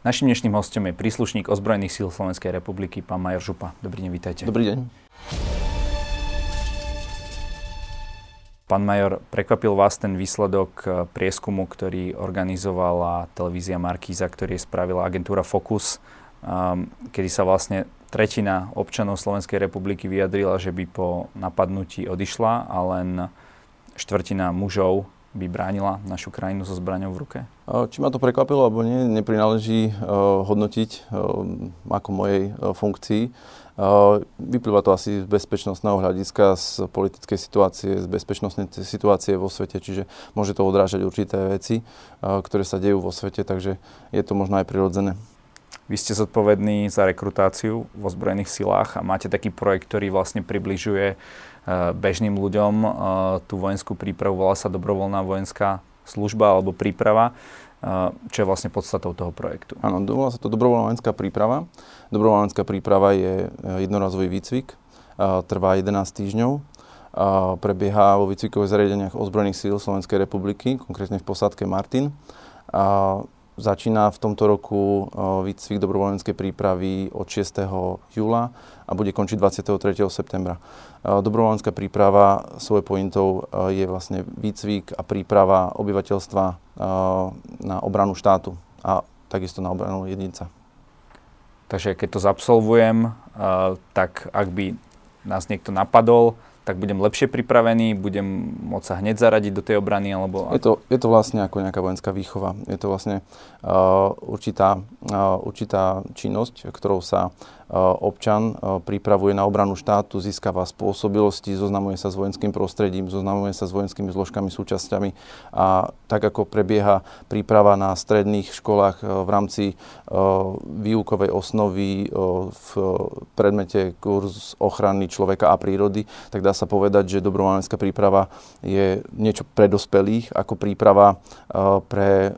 Našim dnešným hostom je príslušník ozbrojených síl Slovenskej republiky, pán Major Župa. Dobrý deň, vítajte. Dobrý deň. Pán Major, prekvapil vás ten výsledok eh, prieskumu, ktorý organizovala televízia Markíza, ktorý spravila agentúra Focus, um, kedy sa vlastne tretina občanov Slovenskej republiky vyjadrila, že by po napadnutí odišla a len štvrtina mužov by bránila našu krajinu so zbraňou v ruke? Či ma to prekvapilo alebo nie, neprináleží uh, hodnotiť uh, ako mojej uh, funkcii. Vyplýva to asi z bezpečnostného hľadiska, z politickej situácie, z bezpečnostnej situácie vo svete, čiže môže to odrážať určité veci, ktoré sa dejú vo svete, takže je to možno aj prirodzené. Vy ste zodpovední za rekrutáciu vo zbrojených silách a máte taký projekt, ktorý vlastne približuje Eh, bežným ľuďom eh, tú vojenskú prípravu, volá sa dobrovoľná vojenská služba alebo príprava, eh, čo je vlastne podstatou toho projektu. Áno, volá sa to dobrovoľná vojenská príprava. Dobrovoľná vojenská príprava je jednorazový výcvik, trvá 11 týždňov, prebieha vo výcvikových zariadeniach ozbrojených síl Slovenskej republiky, konkrétne v posádke Martin. Začína v tomto roku výcvik dobrovoľenskej prípravy od 6. júla a bude končiť 23. septembra. Dobrovoľenská príprava svojou pointou je vlastne výcvik a príprava obyvateľstva na obranu štátu a takisto na obranu jedinca. Takže keď to zabsolvujem, tak ak by nás niekto napadol, tak budem lepšie pripravený, budem môcť sa hneď zaradiť do tej obrany, alebo... Je to, je to vlastne ako nejaká vojenská výchova. Je to vlastne uh, určitá, uh, určitá činnosť, ktorou sa Eh, občan eh, pripravuje na obranu štátu, získava spôsobilosti, zoznamuje sa s vojenským prostredím, zoznamuje sa s vojenskými zložkami, súčasťami a tak ako prebieha príprava na stredných školách eh, v rámci výukovej osnovy v predmete kurz ochrany človeka a prírody, tak dá sa povedať, že dobrovoľnícka príprava je niečo pre dospelých ako príprava pre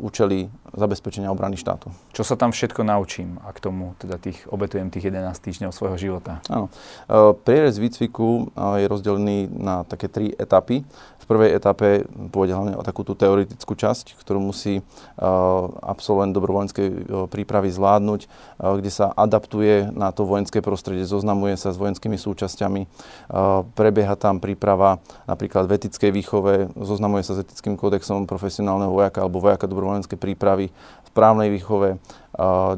účely zabezpečenia obrany štátu. Čo sa tam všetko naučím, ak tomu teda tých, obetujem tých 11 týždňov svojho života? Áno. E, prierez výcviku e, je rozdelený na také tri etapy. V prvej etape pôjde hlavne o takú tú teoretickú časť, ktorú musí e, absolvent dobrovojenskej prípravy zvládnuť, kde sa adaptuje na to vojenské prostredie, zoznamuje sa s vojenskými súčasťami, prebieha tam príprava napríklad v etickej výchove, zoznamuje sa s etickým kódexom profesionálneho vojaka alebo vojaka dobrovojenskej prípravy, prípravy, správnej výchove,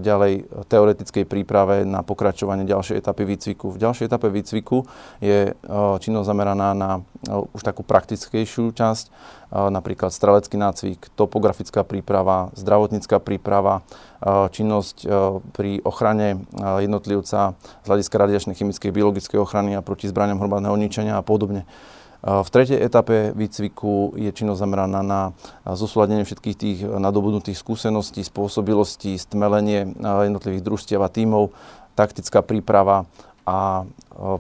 ďalej teoretickej príprave na pokračovanie ďalšej etapy výcviku. V ďalšej etape výcviku je činnosť zameraná na už takú praktickejšiu časť, napríklad strelecký nácvik, topografická príprava, zdravotnícká príprava, činnosť pri ochrane jednotlivca z hľadiska radiačnej, chemickej, biologickej ochrany a proti zbraniam hromadného ničenia a podobne. V tretej etape výcviku je činnosť zameraná na zosúladenie všetkých tých nadobudnutých skúseností, spôsobilostí, stmelenie jednotlivých družstiev a tímov, taktická príprava a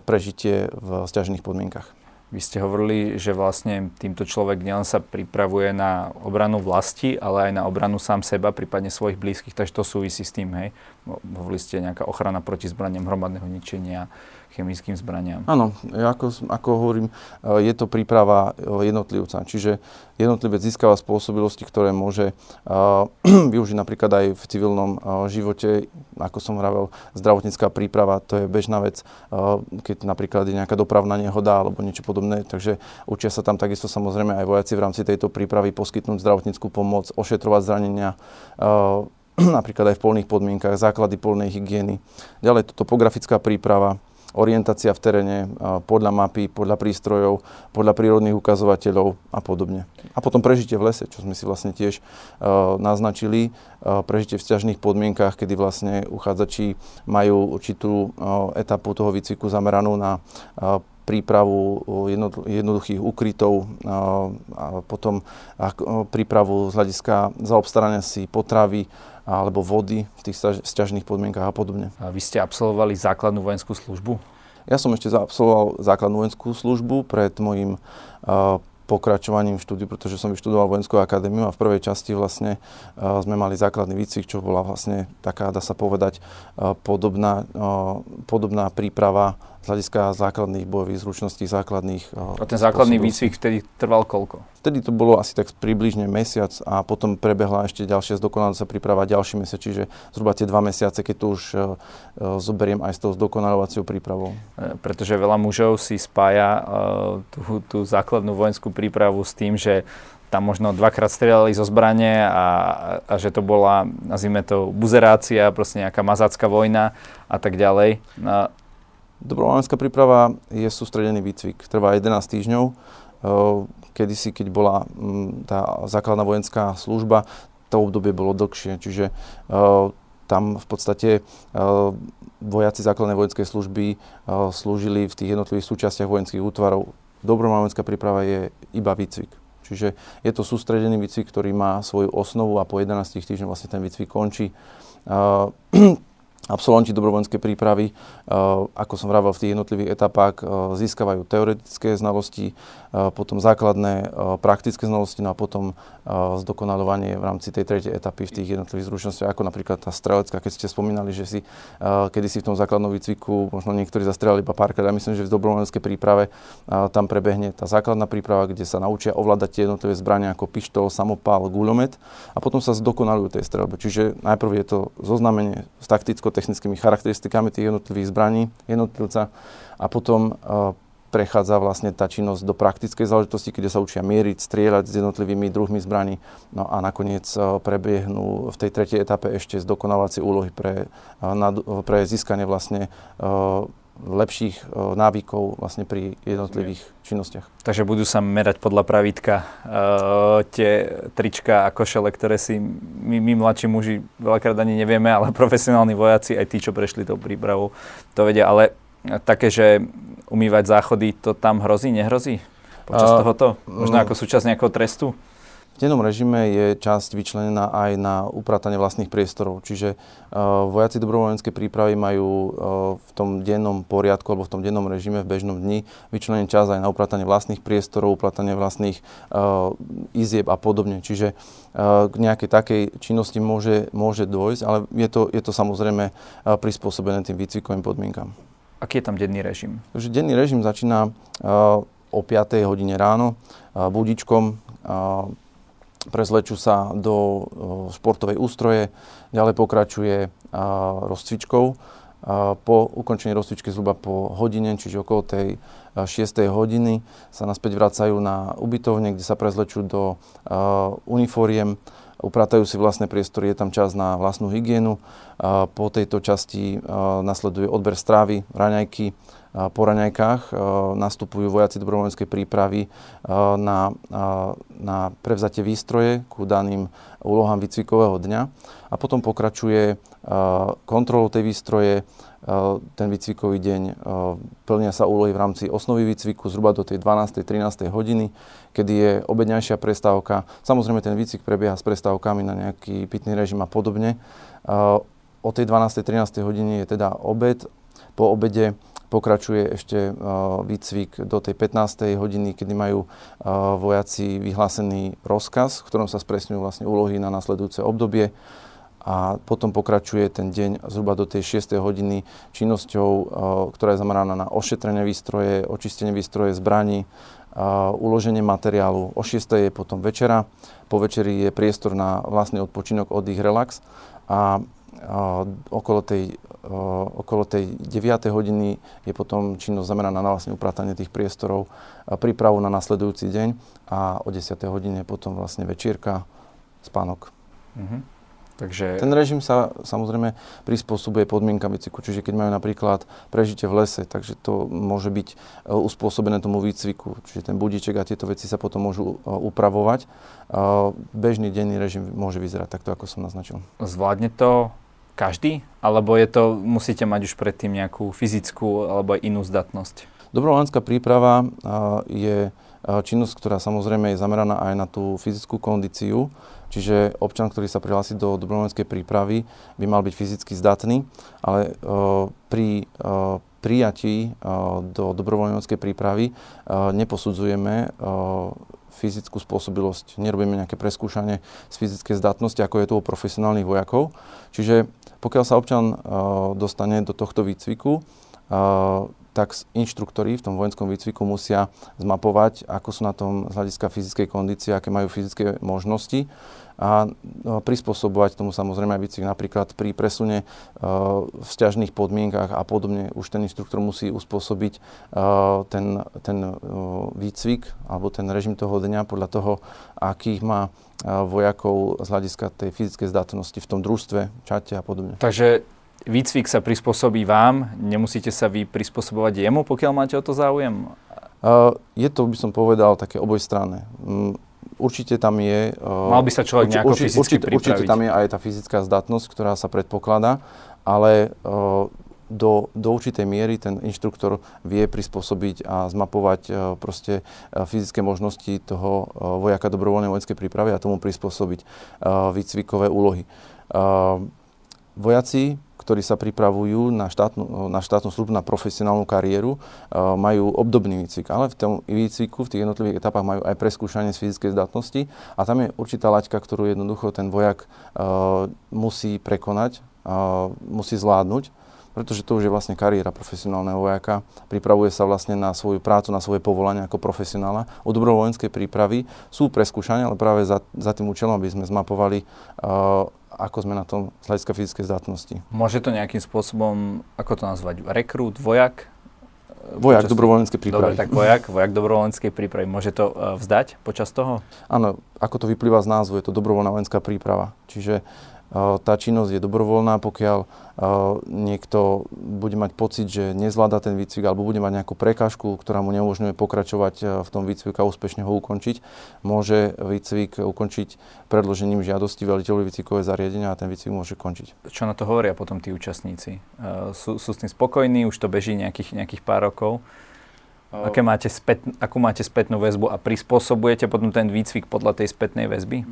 prežitie v stiažených podmienkach. Vy ste hovorili, že vlastne týmto človek nielen sa pripravuje na obranu vlasti, ale aj na obranu sám seba, prípadne svojich blízkych, takže to súvisí s tým, hej? Hovorili ste nejaká ochrana proti zbraniam hromadného ničenia, chemickým zbraniam. Áno, ako, ako hovorím, e, je to príprava e, jednotlivca. Čiže jednotlivec získava spôsobilosti, ktoré môže uh, využiť napríklad aj v civilnom živote. Ako som vravel, zdravotnícká príprava, to je bežná vec, keď napríklad je nejaká dopravná nehoda alebo niečo podobné. Takže učia sa tam takisto samozrejme aj vojaci v rámci tejto prípravy poskytnúť zdravotníckú pomoc, ošetrovať zranenia, napríklad aj v polných podmienkach, základy polnej hygieny. Ďalej to topografická príprava, orientácia v teréne podľa mapy, podľa prístrojov, podľa prírodných ukazovateľov a podobne. A potom prežitie v lese, čo sme si vlastne tiež uh, naznačili, uh, prežitie v stiažných podmienkach, kedy vlastne uchádzači majú určitú uh, etapu toho výcviku zameranú na prípravu jednoduchých ukrytov a potom prípravu z hľadiska zaobstarania si potravy, alebo vody v tých sťažných podmienkach a podobne. A vy ste absolvovali základnú vojenskú službu? Ja som ešte absolvoval základnú vojenskú službu pred mojim pokračovaním štúdiu, pretože som vyštudoval vojenskú akadémiu a v prvej časti vlastne sme mali základný výcvik, čo bola vlastne taká, dá sa povedať, podobná, podobná príprava z hľadiska základných bojových zručností, základných... A ten základný výcvik vtedy trval koľko? Vtedy to bolo asi tak približne mesiac a potom prebehla ešte ďalšia zdokonalovacia príprava ďalší mesiac, čiže zhruba tie dva mesiace, keď to už uh, zoberiem aj s tou zdokonalovacou prípravou. E, pretože veľa mužov si spája uh, tú, tú základnú vojenskú prípravu s tým, že tam možno dvakrát strieľali zo zbrane a, a že to bola, nazvime to, buzerácia, proste nejaká mazácka vojna a tak ďalej. A... Dobrovoľenská príprava je sústredený výcvik, trvá 11 týždňov. Kedysi, keď bola tá základná vojenská služba, to obdobie bolo dlhšie, čiže tam v podstate vojaci základnej vojenskej služby slúžili v tých jednotlivých súčastiach vojenských útvarov. Dobrovoľenská príprava je iba výcvik. Čiže je to sústredený výcvik, ktorý má svoju osnovu a po 11 týždňoch vlastne ten výcvik končí. Absolventi dobrovojenskej prípravy, ako som vravel v tých jednotlivých etapách, získavajú teoretické znalosti, potom základné praktické znalosti, no a potom zdokonalovanie v rámci tej tretej etapy v tých jednotlivých zručnostiach, ako napríklad tá strelecká, keď ste spomínali, že si kedy si v tom základnom výcviku možno niektorí zastrelali iba párkrát. Ja myslím, že v dobrovoľenskej príprave tam prebehne tá základná príprava, kde sa naučia ovládať tie jednotlivé zbrania ako pištol, samopál, guľomet a potom sa zdokonalujú tej strelbe. Čiže najprv je to zoznamenie s takticko-technickými charakteristikami tých jednotlivých zbraní jednotlivca a potom prechádza vlastne tá činnosť do praktickej záležitosti, kde sa učia mieriť, strieľať s jednotlivými druhmi zbraní. No a nakoniec e, prebiehnú v tej tretej etape ešte zdokonávacie úlohy pre, e, pre získanie vlastne lepších návykov vlastne pri jednotlivých činnostiach. Takže budú sa merať podľa pravítka uh, tie trička a košele, ktoré si my, my mladší muži veľakrát ani nevieme, ale profesionálni vojaci, aj tí, čo prešli tou prípravou, to vedia. Ale také, že umývať záchody, to tam hrozí, nehrozí? Počas uh, tohoto? Možno um, ako súčasť nejakého trestu? V dennom režime je časť vyčlenená aj na upratanie vlastných priestorov, čiže uh, vojaci dobrovoľenskej prípravy majú uh, v tom dennom poriadku alebo v tom dennom režime v bežnom dni vyčlenený čas aj na upratanie vlastných priestorov, upratanie vlastných uh, izieb a podobne. Čiže k nejakej takej činnosti môže, môže dôjsť, ale je to, je to samozrejme prispôsobené tým výcvikovým podmienkam. Aký je tam denný režim? Takže denný režim začína o 5. hodine ráno budičkom. Prezlečú sa do uh, športovej ústroje, ďalej pokračuje uh, rozcvičkou. Uh, po ukončení rozcvičky zhruba po hodine, čiže okolo tej 6. hodiny sa naspäť vracajú na ubytovne, kde sa prezlečú do uniforiem, upratajú si vlastné priestory, je tam čas na vlastnú hygienu. Po tejto časti nasleduje odber strávy, raňajky. Po raňajkách nastupujú vojaci dobrovoľníckej prípravy na, na prevzatie výstroje ku daným úlohám výcvikového dňa a potom pokračuje kontrolou tej výstroje, ten výcvikový deň. Plnia sa úlohy v rámci osnovy výcviku zhruba do tej 12. 13. hodiny, kedy je obedňajšia prestávka. Samozrejme ten výcvik prebieha s prestávkami na nejaký pitný režim a podobne. O tej 12. 13. hodine je teda obed. Po obede pokračuje ešte výcvik do tej 15. hodiny, kedy majú vojaci vyhlásený rozkaz, v ktorom sa spresňujú vlastne úlohy na nasledujúce obdobie a potom pokračuje ten deň zhruba do tej 6. hodiny činnosťou, uh, ktorá je zameraná na ošetrenie výstroje, očistenie výstroje zbraní, uloženie materiálu. O 6. je potom večera, po večeri je priestor na vlastný odpočinok, oddych, relax a okolo tej, okolo tej 9. hodiny je potom činnosť zameraná na vlastne upratanie tých priestorov, prípravu na nasledujúci deň a o 10. hodine potom vlastne večierka, spánok. Mm-hmm. Takže... Ten režim sa samozrejme prispôsobuje podmienkam výcviku, čiže keď majú napríklad prežitie v lese, takže to môže byť e, uspôsobené tomu výcviku, čiže ten budíček a tieto veci sa potom môžu e, upravovať. E, bežný denný režim môže vyzerať takto, ako som naznačil. Zvládne to každý? Alebo je to, musíte mať už predtým nejakú fyzickú alebo inú zdatnosť? Dobrovoľenská príprava je činnosť, ktorá samozrejme je zameraná aj na tú fyzickú kondíciu Čiže občan, ktorý sa prihlási do dobrovoľníckej prípravy, by mal byť fyzicky zdatný, ale uh, pri uh, prijatí uh, do dobrovoľníckej prípravy neposudzujeme fyzickú spôsobilosť, nerobíme nejaké preskúšanie z fyzickej zdatnosti, ako je to u profesionálnych vojakov. Čiže pokiaľ sa občan dostane do tohto výcviku, tak inštruktori v tom vojenskom výcviku musia zmapovať, ako sú na tom z hľadiska fyzickej kondície, aké majú fyzické možnosti a no, prispôsobovať tomu samozrejme aj výcvik. Napríklad pri presune v sťažných podmienkach a podobne už ten inštruktor musí uspôsobiť ten, ten výcvik alebo ten režim toho dňa podľa toho, akých má vojakov z hľadiska tej fyzickej zdatnosti v tom družstve, čate a podobne. Takže výcvik sa prispôsobí vám, nemusíte sa vy prispôsobovať jemu, pokiaľ máte o to záujem? Uh, je to, by som povedal, také obojstranné. Um, určite tam je... Uh, Mal by sa človek urči, nejako urči, fyzicky určite, určite tam je aj tá fyzická zdatnosť, ktorá sa predpokladá, ale uh, do, do určitej miery ten inštruktor vie prispôsobiť a zmapovať uh, proste uh, fyzické možnosti toho uh, vojaka dobrovoľnej vojenskej prípravy a tomu prispôsobiť výcvikové úlohy. Vojaci ktorí sa pripravujú na štátnu, na štátnu službu, na profesionálnu kariéru, majú obdobný výcvik. Ale v tom výcviku, v tých jednotlivých etapách majú aj preskúšanie z fyzickej zdatnosti a tam je určitá laťka, ktorú jednoducho ten vojak musí prekonať, musí zvládnuť pretože to už je vlastne kariéra profesionálneho vojaka. Pripravuje sa vlastne na svoju prácu, na svoje povolanie ako profesionála. U dobrovojenskej prípravy sú preskúšania, ale práve za, za tým účelom, aby sme zmapovali uh, ako sme na tom z hľadiska fyzickej zdatnosti. Môže to nejakým spôsobom, ako to nazvať, rekrút, vojak? Vojak dobrovoľníckej prípravy. Dobre, tak vojak, vojak dobrovoľníckej prípravy. Môže to uh, vzdať počas toho? Áno, ako to vyplýva z názvu, je to dobrovoľná vojenská príprava. Čiže tá činnosť je dobrovoľná, pokiaľ niekto bude mať pocit, že nezvláda ten výcvik alebo bude mať nejakú prekážku, ktorá mu neumožňuje pokračovať v tom výcviku a úspešne ho ukončiť, môže výcvik ukončiť predložením žiadosti veliteľovi výcvikové zariadenia a ten výcvik môže končiť. Čo na to hovoria potom tí účastníci? Sú, sú s tým spokojní, už to beží nejakých, nejakých pár rokov? Aké máte spät, akú máte spätnú väzbu a prispôsobujete potom ten výcvik podľa tej spätnej väzby?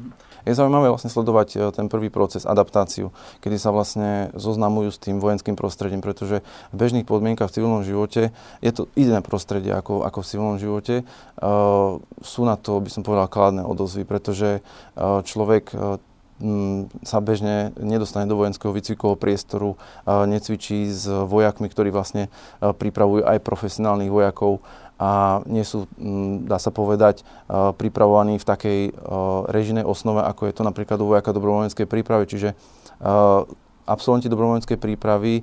Je zaujímavé vlastne sledovať e, ten prvý proces, adaptáciu, kedy sa vlastne zoznamujú s tým vojenským prostredím, pretože v bežných podmienkach v civilnom živote je to iné prostredie ako, ako v civilnom živote. Uh, sú na to, by som povedal, kladné odozvy, pretože uh, človek sa bežne nedostane do vojenského výcvikového priestoru, necvičí s vojakmi, ktorí vlastne pripravujú aj profesionálnych vojakov a nie sú, dá sa povedať, pripravovaní v takej režinej osnove, ako je to napríklad u vojaka dobrovoľníckej prípravy. Čiže absolventi dobrovoľníckej prípravy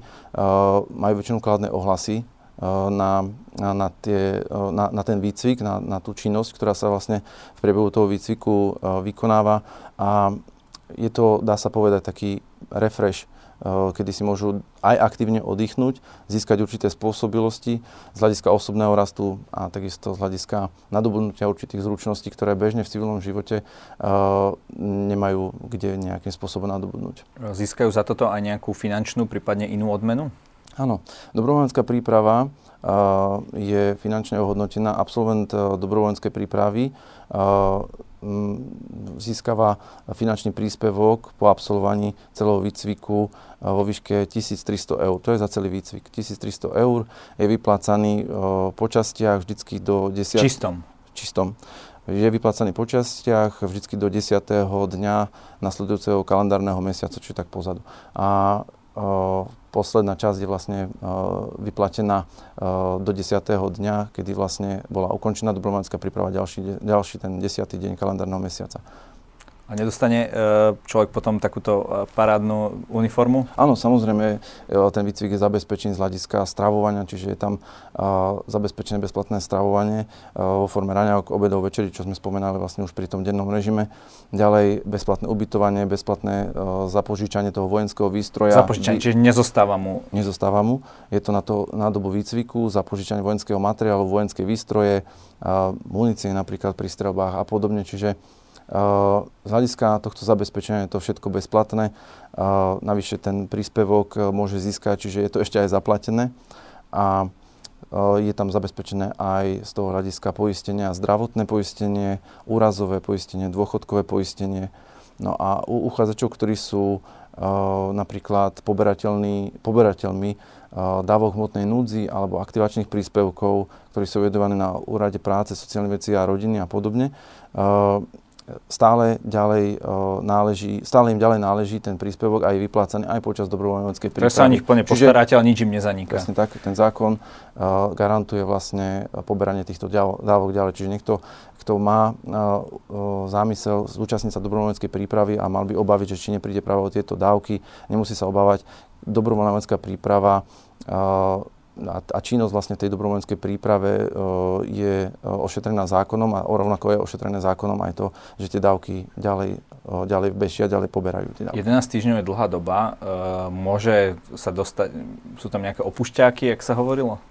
majú väčšinou kladné ohlasy na, na, tie, na, na ten výcvik, na, na tú činnosť, ktorá sa vlastne v priebehu toho výcviku vykonáva. A je to, dá sa povedať, taký refresh, eh, kedy si môžu aj aktívne oddychnúť, získať určité spôsobilosti z hľadiska osobného rastu a takisto z hľadiska nadobudnutia určitých zručností, ktoré bežne v civilnom živote uh, nemajú kde nejakým spôsobom nadobudnúť. Získajú za toto aj nejakú finančnú, prípadne inú odmenu? Áno. Dobrovoľenská príprava je finančne ohodnotená. Absolvent uh, dobrovoľenskej prípravy uh, získava finančný príspevok po absolvovaní celého výcviku vo výške 1300 eur. To je za celý výcvik. 1300 eur je vyplácaný po častiach vždycky do 10... Čistom. Čistom. Je vyplácaný po častiach vždycky do 10. dňa nasledujúceho kalendárneho mesiaca, či tak pozadu. A posledná časť je vlastne vyplatená do 10. dňa, kedy vlastne bola ukončená dobrovoľnícka príprava ďalší, ďalší ten 10. deň kalendárneho mesiaca. A nedostane e, človek potom takúto e, parádnu uniformu? Áno, samozrejme, e, ten výcvik je zabezpečený z hľadiska stravovania, čiže je tam zabezpečené bezplatné stravovanie vo forme raňajok, obedov, večerí, čo sme spomenali vlastne už pri tom dennom režime. Ďalej bezplatné ubytovanie, bezplatné zapožičanie toho vojenského výstroja. Zapožičanie, čiže nezostáva mu? Nezostáva mu. Je to na, to, na dobu výcviku, zapožičanie vojenského materiálu, vojenské výstroje, munície napríklad pri strelbách a podobne. Čiže z hľadiska tohto zabezpečenia je to všetko bezplatné. Navyše ten príspevok e, môže získať, čiže je to ešte aj zaplatené. A e, je tam zabezpečené aj z toho hľadiska poistenia zdravotné poistenie, úrazové poistenie, dôchodkové poistenie. No a u uchádzačov, ktorí sú uh, napríklad poberateľmi dávok hmotnej núdzi alebo aktivačných príspevkov, ktorí sú vedovaní na úrade práce, sociálne veci a rodiny a podobne, stále, ďalej, náleží, stále im ďalej náleží ten príspevok aj vyplácaný aj počas dobrovoľníckej prípravy. sa o nich plne postaráte, ale nič im nezaniká. Presne tak, ten zákon garantuje vlastne poberanie týchto dávok ďalej. Čiže niekto, kto má zámysel zúčastniť sa dobrovoľníckej prípravy a mal by obaviť, že či nepríde práve o tieto dávky, nemusí sa obávať. Dobrovoľnícka príprava a, činnosť vlastne tej dobrovoľníckej príprave uh, je ošetrená zákonom a rovnako je ošetrené zákonom aj to, že tie dávky ďalej, uh, ďalej bežia, ďalej poberajú. Tie dávky. 11 týždňov je dlhá doba. Môže sa dostať, sú tam nejaké opušťáky, jak sa hovorilo?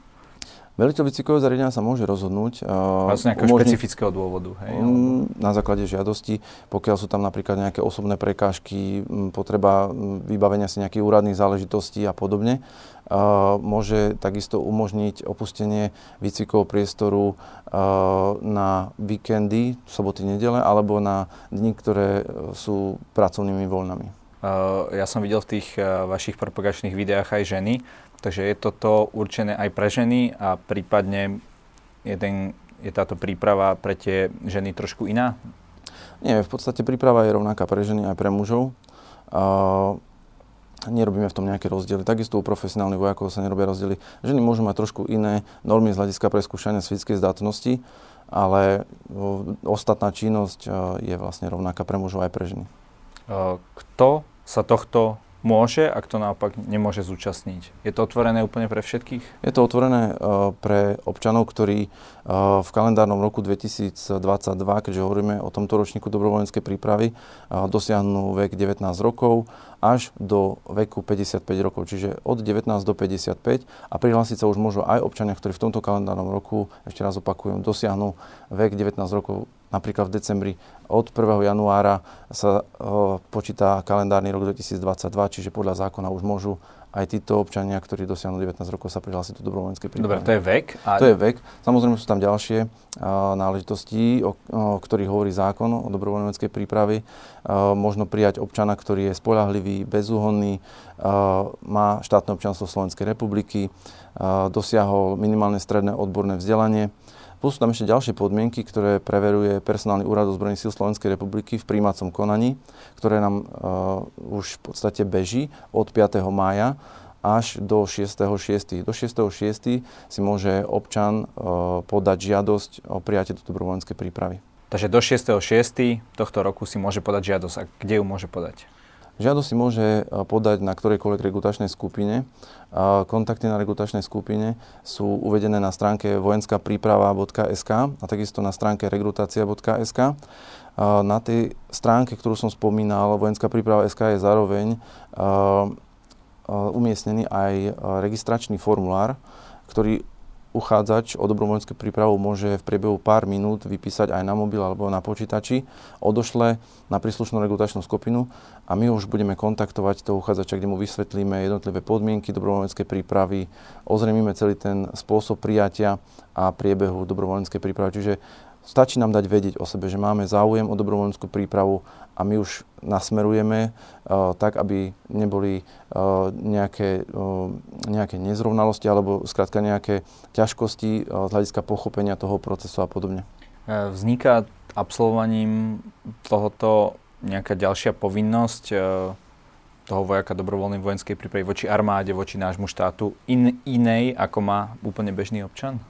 Veliteľ výcvikového zariadenia sa môže rozhodnúť. Uh, z nejakého umožniť, špecifického dôvodu, hej? Um, na základe žiadosti, pokiaľ sú tam napríklad nejaké osobné prekážky, um, potreba um, vybavenia si nejakých úradných záležitostí a podobne, uh, môže takisto umožniť opustenie výcvikového priestoru uh, na víkendy, soboty, nedele, alebo na dni, ktoré sú pracovnými voľnami. Ja som videl v tých vašich propagačných videách aj ženy, Takže je toto určené aj pre ženy a prípadne jeden, je táto príprava pre tie ženy trošku iná? Nie, v podstate príprava je rovnaká pre ženy aj pre mužov. A nerobíme v tom nejaké rozdiely. Takisto u profesionálnych vojakov sa nerobia rozdiely. Ženy môžu mať trošku iné normy z hľadiska preskúšania fyzickej zdatnosti, ale ostatná činnosť je vlastne rovnaká pre mužov aj pre ženy. Kto sa tohto môže a kto naopak nemôže zúčastniť. Je to otvorené úplne pre všetkých? Je to otvorené uh, pre občanov, ktorí uh, v kalendárnom roku 2022, keďže hovoríme o tomto ročníku dobrovoľníckej prípravy, uh, dosiahnu vek 19 rokov až do veku 55 rokov, čiže od 19 do 55 a prihlásiť sa už môžu aj občania, ktorí v tomto kalendárnom roku, ešte raz opakujem, dosiahnu vek 19 rokov napríklad v decembri od 1. januára sa uh, počíta kalendárny rok 2022, čiže podľa zákona už môžu aj títo občania, ktorí dosiahnu 19 rokov, sa prihlásiť do dobrovoľníckej prípravy. Dobre, to je vek? A... To je vek. Samozrejme sú tam ďalšie uh, náležitosti, o, o ktorých hovorí zákon o dobrovoľníckej prípravy. Uh, možno prijať občana, ktorý je spolahlivý, bezúhonný, uh, má štátne občanstvo Slovenskej republiky, dosiahol minimálne stredné odborné vzdelanie, Plus sú tam ešte ďalšie podmienky, ktoré preveruje personálny úrad ozbrojených síl Slovenskej republiky v príjmacom konaní, ktoré nám uh, už v podstate beží od 5. mája až do 6.6. Do 6.6. si môže občan uh, podať žiadosť o prijatie do dobrovoľníckej prípravy. Takže do 6.6. tohto roku si môže podať žiadosť. A kde ju môže podať? Žiadosť si môže e, podať na ktorejkoľvek regutačnej skupine. Kontakty na regutačnej skupine sú uvedené na stránke vojenskapríprava.sk a takisto na stránke regrutácia.sk. Na tej stránke, ktorú som spomínal, vojenská príprava SK je zároveň umiestnený aj registračný formulár, ktorý uchádzač o dobrovoľníckú prípravu môže v priebehu pár minút vypísať aj na mobil alebo na počítači, odošle na príslušnú regulačnú skupinu a my už budeme kontaktovať toho uchádzača, kde mu vysvetlíme jednotlivé podmienky dobrovoľníckej prípravy, ozrejmime celý ten spôsob prijatia a priebehu dobrovoľníckej prípravy. Čiže Stačí nám dať vedieť o sebe, že máme záujem o dobrovoľníckú prípravu a my už nasmerujeme uh, tak, aby neboli uh, nejaké, uh, nejaké nezrovnalosti alebo skrátka nejaké ťažkosti z hľadiska pochopenia toho procesu a podobne. Vzniká absolvovaním tohoto nejaká ďalšia povinnosť toho vojaka dobrovoľnej vojenskej prípravy voči armáde, voči nášmu štátu in, inej, ako má úplne bežný občan?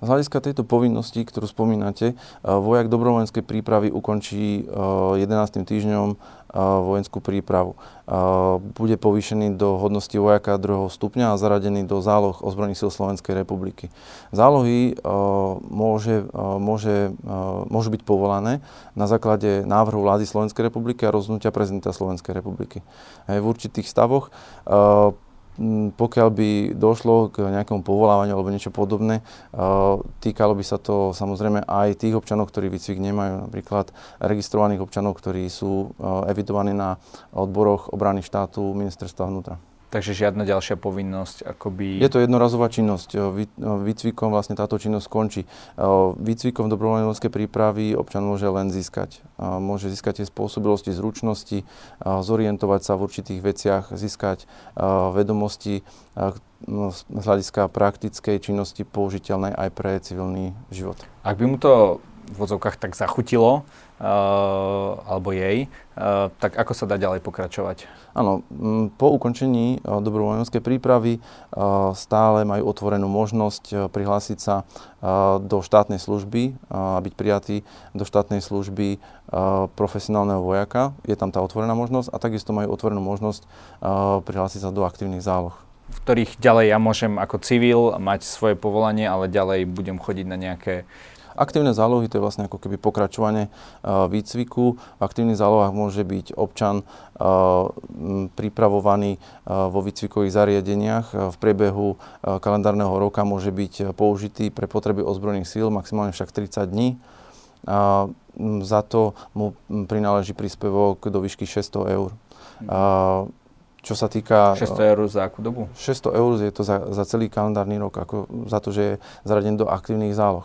Z hľadiska tejto povinnosti, ktorú spomínate, eh, vojak dobrovojenskej prípravy ukončí 11. Eh, týždňom eh, vojenskú prípravu. Bude povýšený do hodnosti vojaka druhého stupňa a zaradený do záloh ozbrojených síl Slovenskej republiky. Zálohy môže, môže, môžu byť povolané na základe návrhu vlády Slovenskej republiky a rozhodnutia prezidenta Slovenskej republiky. V určitých stavoch pokiaľ by došlo k nejakému povolávaniu alebo niečo podobné, týkalo by sa to samozrejme aj tých občanov, ktorí výcvik nemajú, napríklad registrovaných občanov, ktorí sú evidovaní na odboroch obrany štátu ministerstva vnútra. Takže žiadna ďalšia povinnosť akoby... Je to jednorazová činnosť. Výcvikom vlastne táto činnosť končí. Výcvikom dobrovoľníckej prípravy občan môže len získať. Môže získať tie spôsobilosti, zručnosti, zorientovať sa v určitých veciach, získať vedomosti z hľadiska praktickej činnosti použiteľnej aj pre civilný život. Ak by mu to v vodzovkách tak zachutilo, alebo jej, tak ako sa dá ďalej pokračovať? Áno, po ukončení dobrovoľníckej prípravy stále majú otvorenú možnosť prihlásiť sa do štátnej služby a byť prijatý do štátnej služby profesionálneho vojaka. Je tam tá otvorená možnosť a takisto majú otvorenú možnosť prihlásiť sa do aktívnych záloh v ktorých ďalej ja môžem ako civil mať svoje povolanie, ale ďalej budem chodiť na nejaké Aktívne zálohy to je vlastne ako keby pokračovanie uh, výcviku. V aktívnych zálohách môže byť občan uh, pripravovaný uh, vo výcvikových zariadeniach. V priebehu kalendárneho roka môže byť použitý pre potreby ozbrojených síl, maximálne však 30 dní. A za to mu prináleží príspevok do výšky 600 eur. Mm. Čo sa týka... 600 eur za akú dobu? 600 eur je to za, za celý kalendárny rok, ako za to, že je zaradený do aktívnych záloh.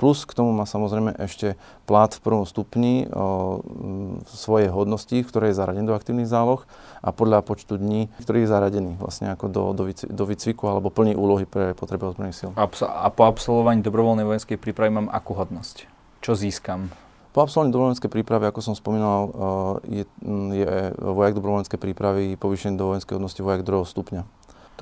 Plus k tomu má samozrejme ešte plat v prvom stupni o, svojej hodnosti, v ktorej je zaradený do aktívnych záloh a podľa počtu dní, ktorý je zaradený vlastne ako do, do, do výcviku alebo plní úlohy pre potreby ozbrojených síl. A po absolvovaní dobrovoľnej vojenskej prípravy mám akú hodnosť? Čo získam? Po absolvovaní dobrovoľníckej prípravy, ako som spomínal, eh, je, mm, je vojak dobrovoľníckej prípravy povýšený do vojenskej hodnosti vojak druhého stupňa.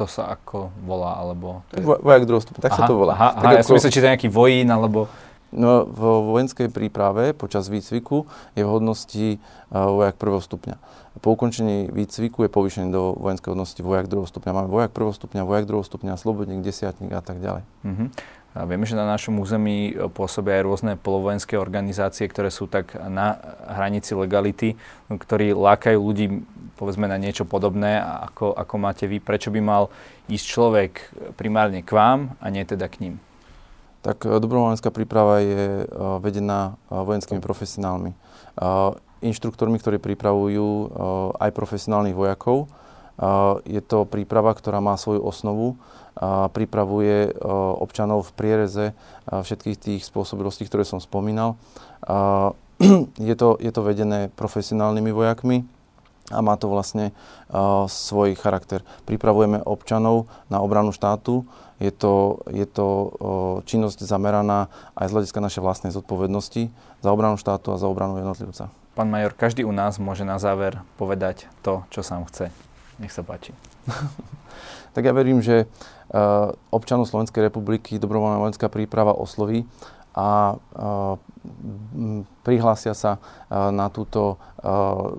To sa ako volá, alebo... Je... Vojak druhého stupňa, tak aha, sa to volá. Aha, tak aha ako... ja som myslel, či to je nejaký vojín, alebo... No, v vojenskej príprave počas výcviku je v hodnosti uh, vojak prvého stupňa. Po ukončení výcviku je povýšený do vojenskej hodnosti vojak druhého stupňa. Máme vojak prvého stupňa, vojak druhého stupňa, slobodník, desiatník a tak ďalej. Uh-huh. Vieme, že na našom území e, pôsobia aj rôzne polovojenské organizácie, ktoré sú tak na hranici legality, ktorí lákajú ľudí povedzme na niečo podobné, ako, ako máte vy. Prečo by mal ísť človek primárne k vám a nie teda k ním? Tak e, dobrovoľenská príprava je e, vedená vojenskými profesionálmi. Inštruktormi, ktorí pripravujú aj profesionálnych vojakov. Je to príprava, ktorá má svoju osnovu a pripravuje e, občanov v priereze e, všetkých tých spôsobilostí, ktoré som spomínal. Je to, je to vedené profesionálnymi vojakmi a má to vlastne uh, svoj charakter. Pripravujeme občanov na obranu štátu. Je to, je to činnosť zameraná aj z hľadiska našej vlastnej zodpovednosti za obranu štátu a za obranu jednotlivca. Pán major, každý u nás môže na záver povedať to, čo sám chce. Nech sa páči. tak ja verím, že občanov Slovenskej republiky dobrovoľná vojenská príprava osloví a uh, prihlásia sa uh, na túto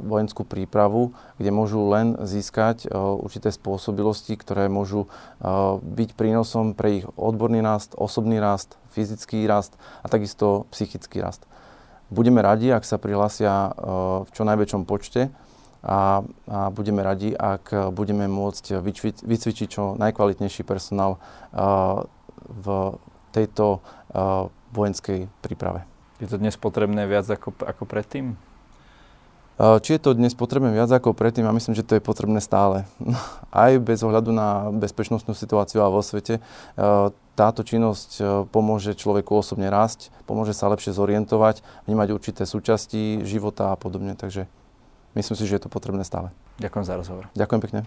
vojenskú prípravu, kde môžu len získať určité spôsobilosti, ktoré môžu byť prínosom pre ich odborný rast, osobný rast, fyzický rast a takisto psychický rast. Budeme radi, ak sa prihlásia v čo najväčšom počte a, a budeme radi, ak budeme môcť vycvičiť, vycvičiť čo najkvalitnejší personál uh, v tejto uh, vojenskej príprave. Je to dnes potrebné viac ako, ako predtým? Uh, či je to dnes potrebné viac ako predtým? Ja myslím, že to je potrebné stále. Aj bez ohľadu na bezpečnostnú situáciu a vo svete. Táto činnosť pomôže človeku osobne rásť, pomôže sa lepšie zorientovať, vnímať určité súčasti života a podobne. Takže Myslím si, že je to potrebné stále. Ďakujem za rozhovor. Ďakujem pekne.